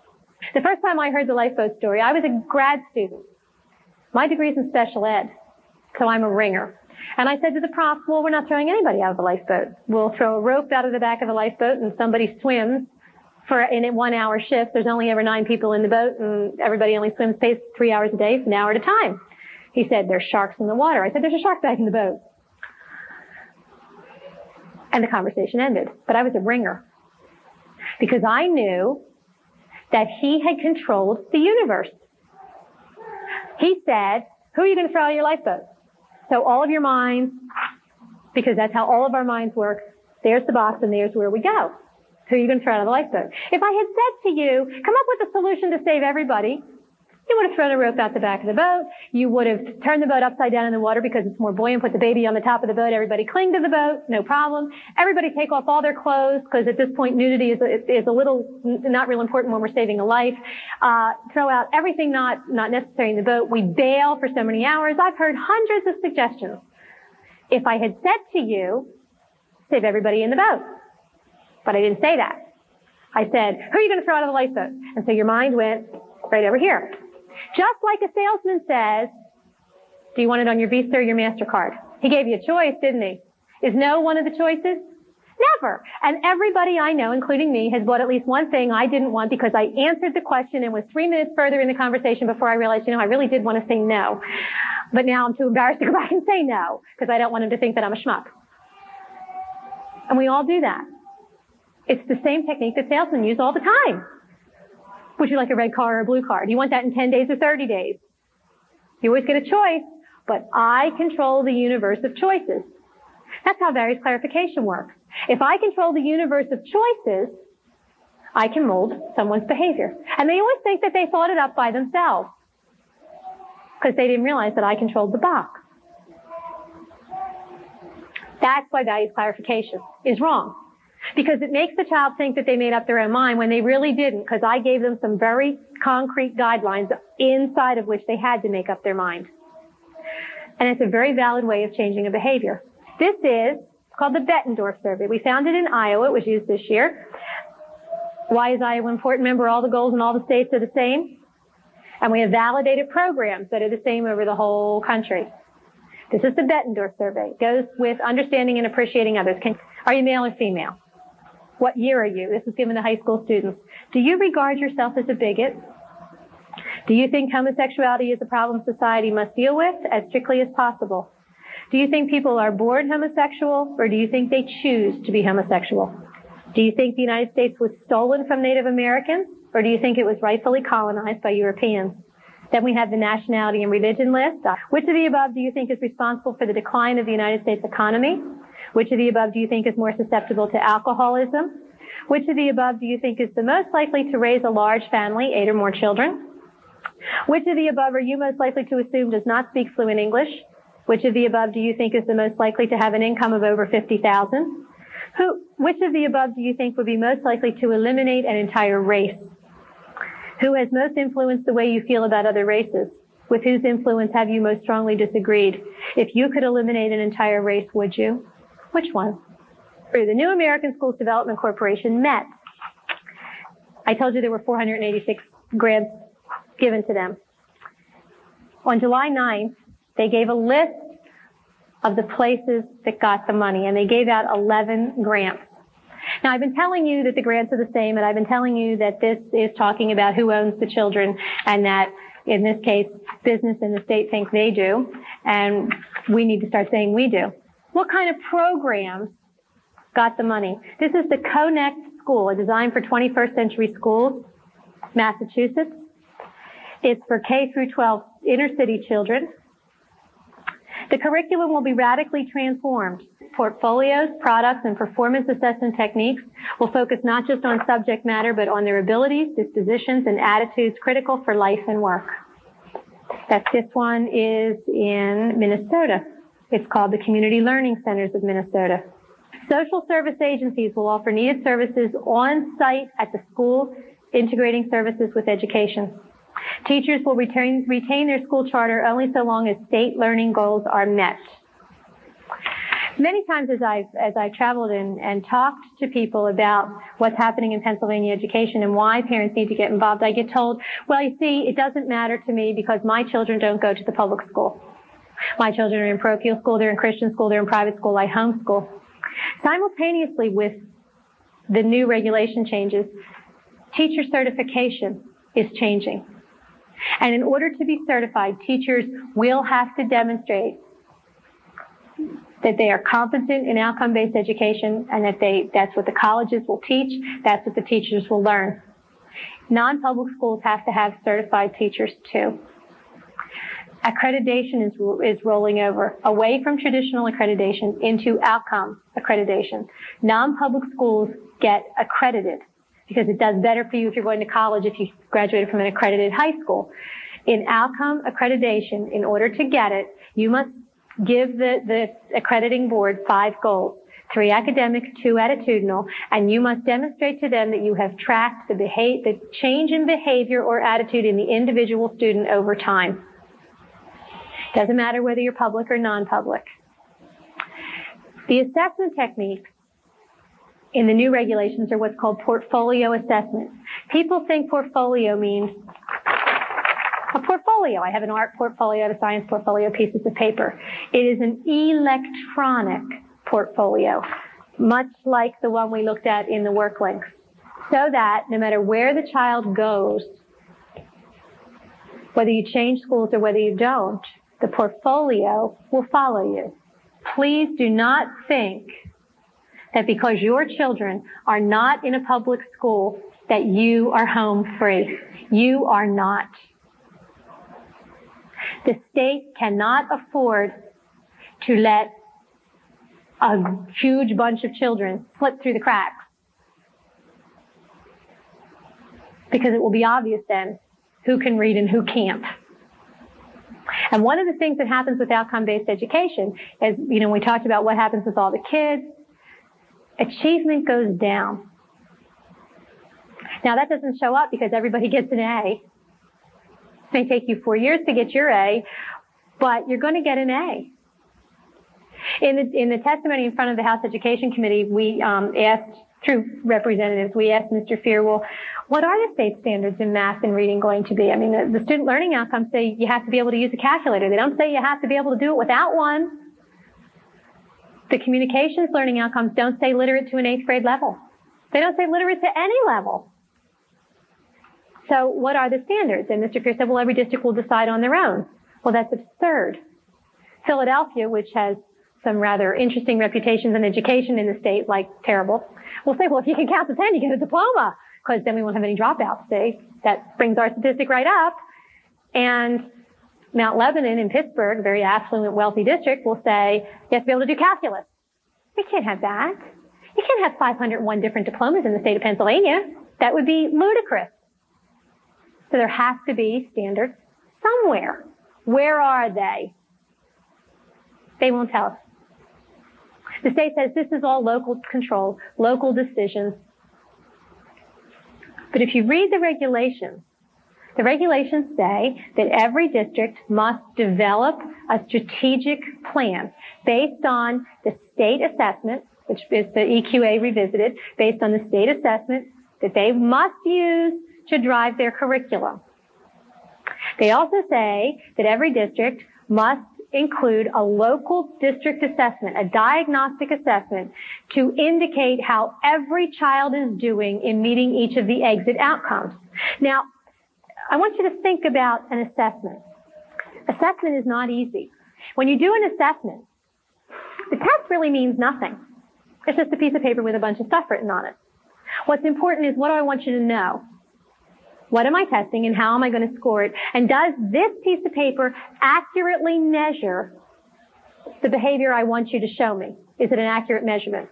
The first time I heard the lifeboat story, I was a grad student. My degree is in special ed, so I'm a ringer. And I said to the prof, well, we're not throwing anybody out of the lifeboat. We'll throw a rope out of the back of the lifeboat and somebody swims for in a one hour shift. There's only ever nine people in the boat and everybody only swims three hours a day, an hour at a time. He said, there's sharks in the water. I said, there's a shark back in the boat. And the conversation ended. But I was a ringer because I knew that he had controlled the universe. He said, who are you going to throw out your lifeboat? So all of your minds, because that's how all of our minds work, there's the box and there's where we go. So you can throw out of the lifeboat. If I had said to you, come up with a solution to save everybody, you would have thrown a rope out the back of the boat. You would have turned the boat upside down in the water because it's more buoyant. Put the baby on the top of the boat. Everybody cling to the boat. No problem. Everybody take off all their clothes because at this point nudity is, is a little not real important when we're saving a life. Uh, throw out everything not not necessary in the boat. We bail for so many hours. I've heard hundreds of suggestions. If I had said to you, save everybody in the boat, but I didn't say that. I said, who are you going to throw out of the lifeboat? And so your mind went right over here. Just like a salesman says, do you want it on your Visa or your MasterCard? He gave you a choice, didn't he? Is no one of the choices? Never. And everybody I know, including me, has bought at least one thing I didn't want because I answered the question and was three minutes further in the conversation before I realized, you know, I really did want to say no. But now I'm too embarrassed to go back and say no because I don't want him to think that I'm a schmuck. And we all do that. It's the same technique that salesmen use all the time. Would you like a red car or a blue car? Do you want that in 10 days or 30 days? You always get a choice, but I control the universe of choices. That's how values clarification works. If I control the universe of choices, I can mold someone's behavior. And they always think that they thought it up by themselves because they didn't realize that I controlled the box. That's why values clarification is wrong because it makes the child think that they made up their own mind when they really didn't because I gave them some very concrete guidelines inside of which they had to make up their mind. And it's a very valid way of changing a behavior. This is called the Bettendorf survey. We found it in Iowa. It was used this year. Why is Iowa important? Remember, all the goals in all the states are the same. And we have validated programs that are the same over the whole country. This is the Bettendorf survey. It goes with understanding and appreciating others. Can, are you male or female? What year are you? This is given to high school students. Do you regard yourself as a bigot? Do you think homosexuality is a problem society must deal with as strictly as possible? Do you think people are born homosexual or do you think they choose to be homosexual? Do you think the United States was stolen from Native Americans or do you think it was rightfully colonized by Europeans? Then we have the nationality and religion list. Which of the above do you think is responsible for the decline of the United States economy? Which of the above do you think is more susceptible to alcoholism? Which of the above do you think is the most likely to raise a large family, eight or more children? Which of the above are you most likely to assume does not speak fluent English? Which of the above do you think is the most likely to have an income of over 50,000? Who, which of the above do you think would be most likely to eliminate an entire race? Who has most influenced the way you feel about other races? With whose influence have you most strongly disagreed? If you could eliminate an entire race, would you? Which one? The New American Schools Development Corporation met. I told you there were 486 grants given to them. On July 9th, they gave a list of the places that got the money, and they gave out 11 grants. Now, I've been telling you that the grants are the same, and I've been telling you that this is talking about who owns the children, and that in this case, business and the state think they do, and we need to start saying we do. What kind of programs got the money? This is the Connect School, a design for 21st century schools, Massachusetts. It's for K through 12 inner city children. The curriculum will be radically transformed. portfolios, products, and performance assessment techniques will focus not just on subject matter, but on their abilities, dispositions, and attitudes critical for life and work. That this one is in Minnesota. It's called the Community Learning Centers of Minnesota. Social service agencies will offer needed services on site at the school, integrating services with education. Teachers will retain, retain their school charter only so long as state learning goals are met. Many times as I've, as I've traveled and, and talked to people about what's happening in Pennsylvania education and why parents need to get involved, I get told, well, you see, it doesn't matter to me because my children don't go to the public school. My children are in parochial school, they're in Christian school, they're in private school, I homeschool. Simultaneously with the new regulation changes, teacher certification is changing. And in order to be certified, teachers will have to demonstrate that they are competent in outcome-based education and that they, that's what the colleges will teach, that's what the teachers will learn. Non-public schools have to have certified teachers too. Accreditation is, is rolling over away from traditional accreditation into outcome accreditation. Non-public schools get accredited because it does better for you if you're going to college if you graduated from an accredited high school. In outcome accreditation, in order to get it, you must give the, the accrediting board five goals. Three academic, two attitudinal, and you must demonstrate to them that you have tracked the, behavior, the change in behavior or attitude in the individual student over time. Doesn't matter whether you're public or non-public. The assessment techniques in the new regulations are what's called portfolio assessment. People think portfolio means a portfolio. I have an art portfolio, a science portfolio, pieces of paper. It is an electronic portfolio, much like the one we looked at in the work links, so that no matter where the child goes, whether you change schools or whether you don't, the portfolio will follow you. Please do not think that because your children are not in a public school, that you are home free. You are not. The state cannot afford to let a huge bunch of children slip through the cracks. Because it will be obvious then who can read and who can't. And one of the things that happens with outcome-based education is, you know, we talked about what happens with all the kids, achievement goes down. Now that doesn't show up because everybody gets an A. It may take you four years to get your A, but you're going to get an A. In the, in the testimony in front of the House Education Committee, we um, asked, through representatives, we asked Mr. Feir, well, what are the state standards in math and reading going to be? I mean, the, the student learning outcomes say you have to be able to use a calculator. They don't say you have to be able to do it without one. The communications learning outcomes don't say literate to an eighth grade level. They don't say literate to any level. So what are the standards? And Mr. Pierce said, well, every district will decide on their own. Well, that's absurd. Philadelphia, which has some rather interesting reputations in education in the state, like terrible, will say, well, if you can count to 10, you get a diploma, because then we won't have any dropouts, see? That brings our statistic right up. And Mount Lebanon in Pittsburgh, very affluent, wealthy district, will say, you have to be able to do calculus. We can't have that. You can't have 501 different diplomas in the state of Pennsylvania. That would be ludicrous. So there has to be standards somewhere. Where are they? They won't tell us. The state says this is all local control, local decisions. But if you read the regulations, the regulations say that every district must develop a strategic plan based on the state assessment, which is the EQA revisited, based on the state assessment that they must use to drive their curriculum. They also say that every district must include a local district assessment, a diagnostic assessment to indicate how every child is doing in meeting each of the exit outcomes. Now, I want you to think about an assessment. Assessment is not easy. When you do an assessment, the test really means nothing. It's just a piece of paper with a bunch of stuff written on it. What's important is what do I want you to know? What am I testing and how am I going to score it? And does this piece of paper accurately measure the behavior I want you to show me? Is it an accurate measurement?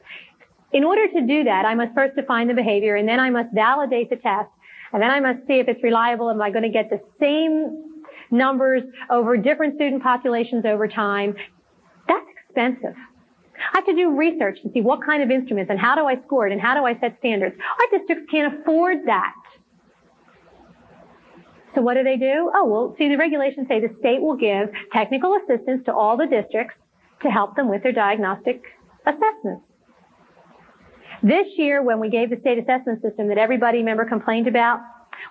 In order to do that, I must first define the behavior and then I must validate the test and then I must see if it's reliable. Am I going to get the same numbers over different student populations over time? That's expensive. I have to do research to see what kind of instruments and how do I score it and how do I set standards. Our districts can't afford that. So what do they do? Oh, well, see, the regulations say the state will give technical assistance to all the districts to help them with their diagnostic assessments. This year, when we gave the state assessment system that everybody, remember, complained about,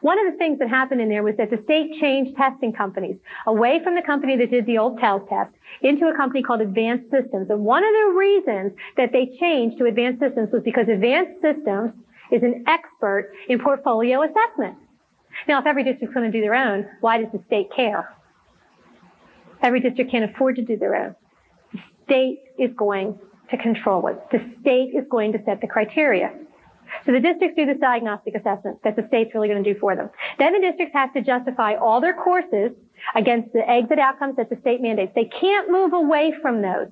one of the things that happened in there was that the state changed testing companies away from the company that did the old TELLS test into a company called Advanced Systems. And one of the reasons that they changed to Advanced Systems was because Advanced Systems is an expert in portfolio assessment. Now, if every district's going to do their own, why does the state care? Every district can't afford to do their own. The state is going to control it. The state is going to set the criteria. So the districts do this diagnostic assessment that the state's really going to do for them. Then the districts have to justify all their courses against the exit outcomes that the state mandates. They can't move away from those.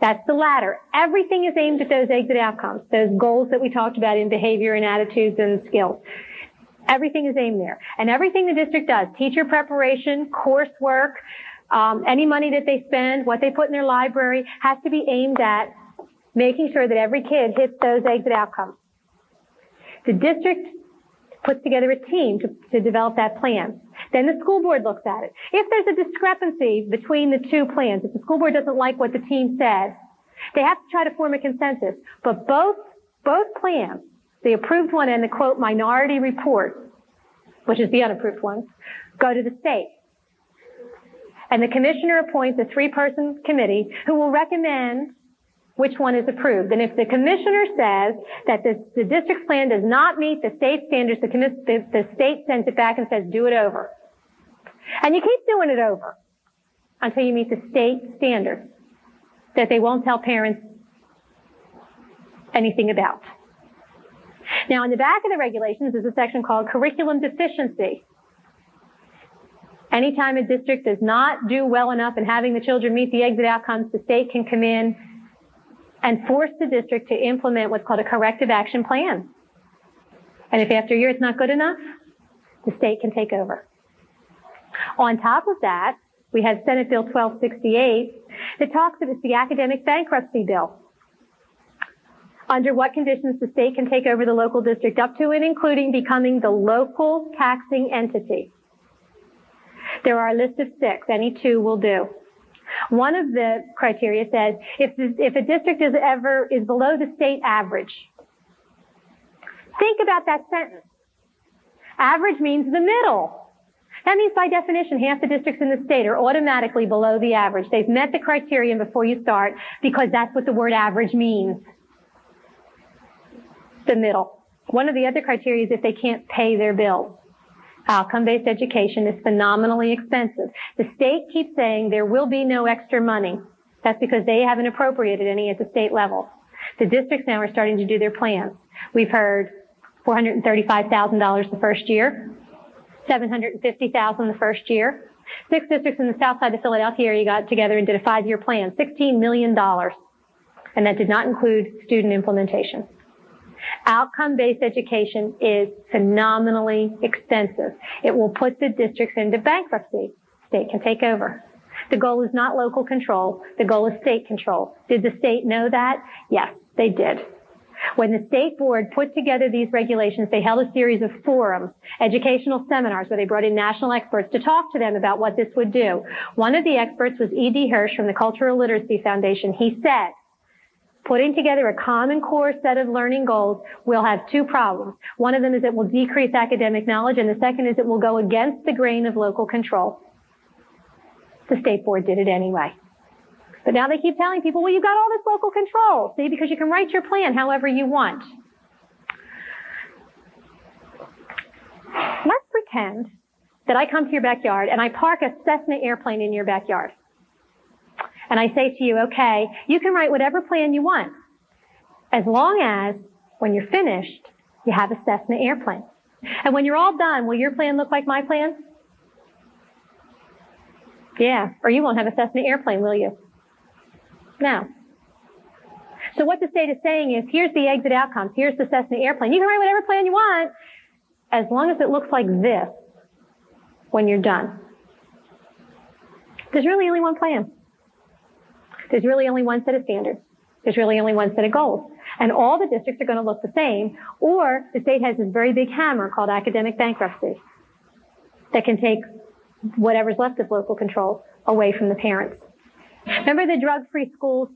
That's the ladder. Everything is aimed at those exit outcomes, those goals that we talked about in behavior and attitudes and skills. Everything is aimed there. And everything the district does, teacher preparation, coursework, um, any money that they spend, what they put in their library, has to be aimed at making sure that every kid hits those exit outcomes. The district puts together a team to, to develop that plan. Then the school board looks at it. If there's a discrepancy between the two plans, if the school board doesn't like what the team said, they have to try to form a consensus. But both, both plans, the approved one and the quote minority report, which is the unapproved one, go to the state. And the commissioner appoints a three-person committee who will recommend which one is approved. And if the commissioner says that the, the district's plan does not meet the state standards, the, the, the state sends it back and says, do it over. And you keep doing it over until you meet the state standards that they won't tell parents anything about. Now, in the back of the regulations is a section called curriculum deficiency. Anytime a district does not do well enough in having the children meet the exit outcomes, the state can come in and force the district to implement what's called a corrective action plan. And if after a year it's not good enough, the state can take over. On top of that, we have Senate Bill 1268 that talks about the academic bankruptcy bill. Under what conditions the state can take over the local district up to and including becoming the local taxing entity. There are a list of six. Any two will do. One of the criteria says if, if a district is ever is below the state average, think about that sentence. Average means the middle. That means by definition, half the districts in the state are automatically below the average. They've met the criterion before you start because that's what the word average means. The middle. One of the other criteria is if they can't pay their bills. Outcome-based education is phenomenally expensive. The state keeps saying there will be no extra money. That's because they haven't appropriated any at the state level. The districts now are starting to do their plans. We've heard $435,000 the first year, $750,000 the first year. Six districts in the south side of Philadelphia area got together and did a five-year plan, $16 million. And that did not include student implementation. Outcome-based education is phenomenally expensive. It will put the districts into bankruptcy. State can take over. The goal is not local control. The goal is state control. Did the state know that? Yes, they did. When the state board put together these regulations, they held a series of forums, educational seminars where they brought in national experts to talk to them about what this would do. One of the experts was E.D. Hirsch from the Cultural Literacy Foundation. He said, putting together a common core set of learning goals will have two problems. One of them is it will decrease academic knowledge, and the second is it will go against the grain of local control. The state board did it anyway. But now they keep telling people, well, you've got all this local control, see, because you can write your plan however you want. Let's pretend that I come to your backyard and I park a Cessna airplane in your backyard and I say to you, okay, you can write whatever plan you want, as long as when you're finished, you have a Cessna airplane. And when you're all done, will your plan look like my plan? Yeah, or you won't have a Cessna airplane, will you? No. So what the state is saying is, here's the exit outcomes. Here's the Cessna airplane. You can write whatever plan you want, as long as it looks like this when you're done. There's really only one plan. There's really only one set of standards. There's really only one set of goals. And all the districts are going to look the same, or the state has this very big hammer called academic bankruptcy that can take whatever's left of local control away from the parents. Remember the drug-free schools?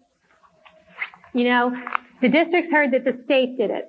You know, the districts heard that the state did it,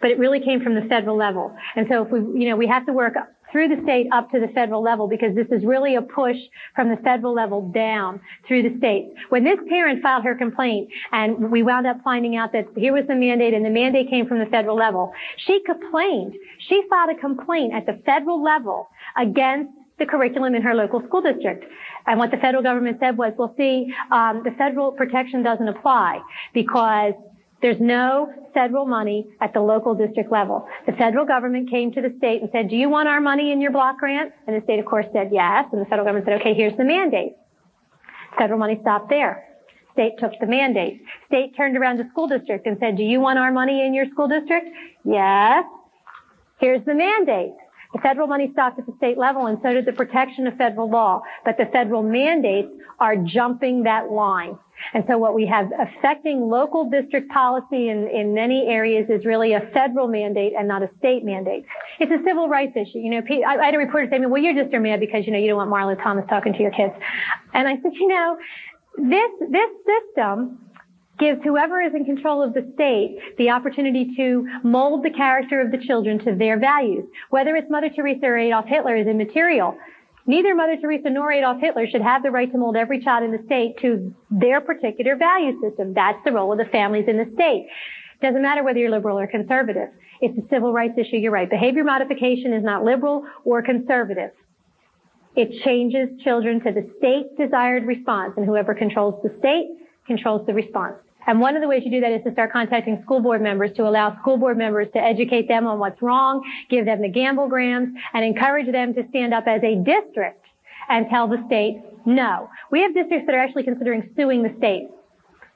but it really came from the federal level. And so if we, you know, we have to work through the state up to the federal level because this is really a push from the federal level down through the states. When this parent filed her complaint and we wound up finding out that here was the mandate and the mandate came from the federal level, she complained. She filed a complaint at the federal level against the curriculum in her local school district. And what the federal government said was, well, see, um, the federal protection doesn't apply because there's no federal money at the local district level. The federal government came to the state and said, do you want our money in your block grant? And the state, of course, said yes. And the federal government said, okay, here's the mandate. Federal money stopped there. State took the mandate. State turned around to school district and said, do you want our money in your school district? Yes. Here's the mandate. The federal money stopped at the state level and so did the protection of federal law. But the federal mandates are jumping that line. And so what we have affecting local district policy in, in many areas is really a federal mandate and not a state mandate. It's a civil rights issue. You know, I, I had a reporter say to me, well, you're just a mad because, you know, you don't want Marlo Thomas talking to your kids. And I said, you know, this, this system gives whoever is in control of the state the opportunity to mold the character of the children to their values. Whether it's Mother Teresa or Adolf Hitler is immaterial. Neither Mother Teresa nor Adolf Hitler should have the right to mold every child in the state to their particular value system. That's the role of the families in the state. Doesn't matter whether you're liberal or conservative. It's a civil rights issue. You're right. Behavior modification is not liberal or conservative. It changes children to the state desired response and whoever controls the state controls the response. And one of the ways you do that is to start contacting school board members to allow school board members to educate them on what's wrong, give them the gamble grams, and encourage them to stand up as a district and tell the state no. We have districts that are actually considering suing the state.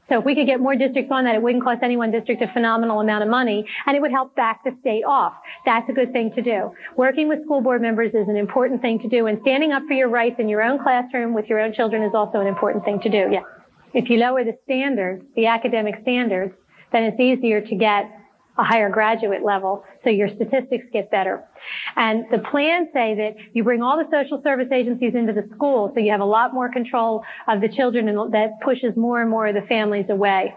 So if we could get more districts on that, it wouldn't cost any one district a phenomenal amount of money, and it would help back the state off. That's a good thing to do. Working with school board members is an important thing to do, and standing up for your rights in your own classroom with your own children is also an important thing to do. Yeah. If you lower the standards, the academic standards, then it's easier to get a higher graduate level, so your statistics get better. And the plans say that you bring all the social service agencies into the school, so you have a lot more control of the children, and that pushes more and more of the families away.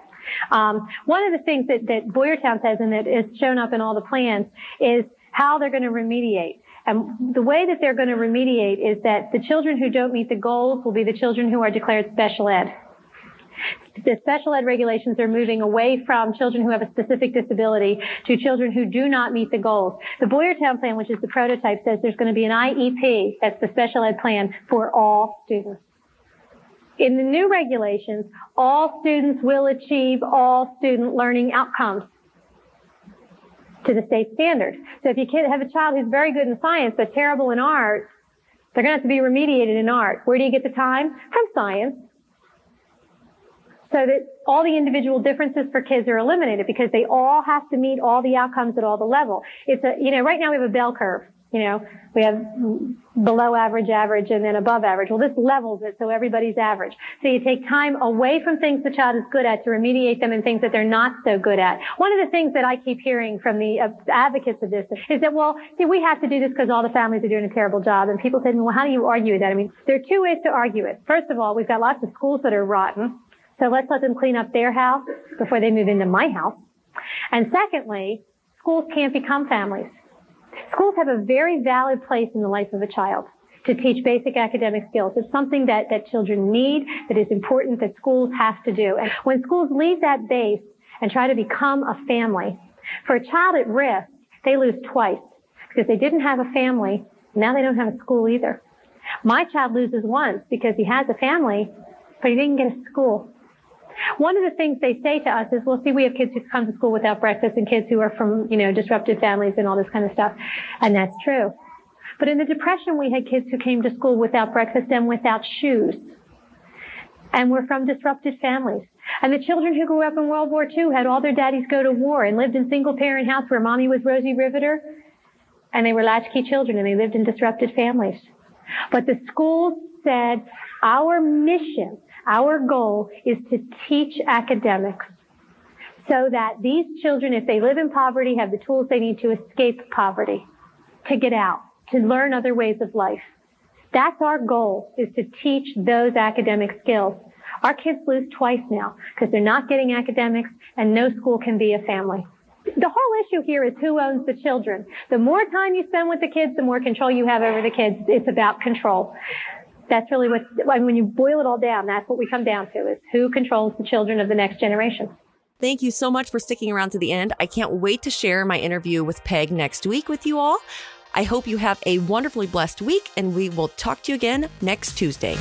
Um, one of the things that, that Boyertown says, and that is shown up in all the plans, is how they're going to remediate. And the way that they're going to remediate is that the children who don't meet the goals will be the children who are declared special ed. The special ed regulations are moving away from children who have a specific disability to children who do not meet the goals. The Boyertown plan, which is the prototype, says there's going to be an IEP, that's the special ed plan, for all students. In the new regulations, all students will achieve all student learning outcomes to the state standard. So if you have a child who's very good in science but terrible in art, they're going to have to be remediated in art. Where do you get the time? From science so that all the individual differences for kids are eliminated because they all have to meet all the outcomes at all the level. It's a, you know, right now we have a bell curve. You know, we have below average, average, and then above average. Well, this levels it so everybody's average. So you take time away from things the child is good at to remediate them in things that they're not so good at. One of the things that I keep hearing from the uh, advocates of this is that, well, see, we have to do this because all the families are doing a terrible job. And people say, well, how do you argue that? I mean, there are two ways to argue it. First of all, we've got lots of schools that are rotten so let's let them clean up their house before they move into my house. And secondly, schools can't become families. Schools have a very valid place in the life of a child to teach basic academic skills. It's something that, that children need, that is important, that schools have to do. And when schools leave that base and try to become a family, for a child at risk, they lose twice because they didn't have a family. Now they don't have a school either. My child loses once because he has a family, but he didn't get a school. One of the things they say to us is, well, see, we have kids who come to school without breakfast and kids who are from, you know, disrupted families and all this kind of stuff. And that's true. But in the Depression, we had kids who came to school without breakfast and without shoes. And we're from disrupted families. And the children who grew up in World War II had all their daddies go to war and lived in single parent house where mommy was Rosie Riveter and they were latchkey children and they lived in disrupted families. But the schools said our mission, our goal is to teach academics so that these children, if they live in poverty, have the tools they need to escape poverty, to get out, to learn other ways of life. That's our goal is to teach those academic skills. Our kids lose twice now because they're not getting academics and no school can be a family. The whole issue here is who owns the children. The more time you spend with the kids, the more control you have over the kids. It's about control. That's really what, I mean, when you boil it all down, that's what we come down to is who controls the children of the next generation. Thank you so much for sticking around to the end. I can't wait to share my interview with Peg next week with you all. I hope you have a wonderfully blessed week, and we will talk to you again next Tuesday.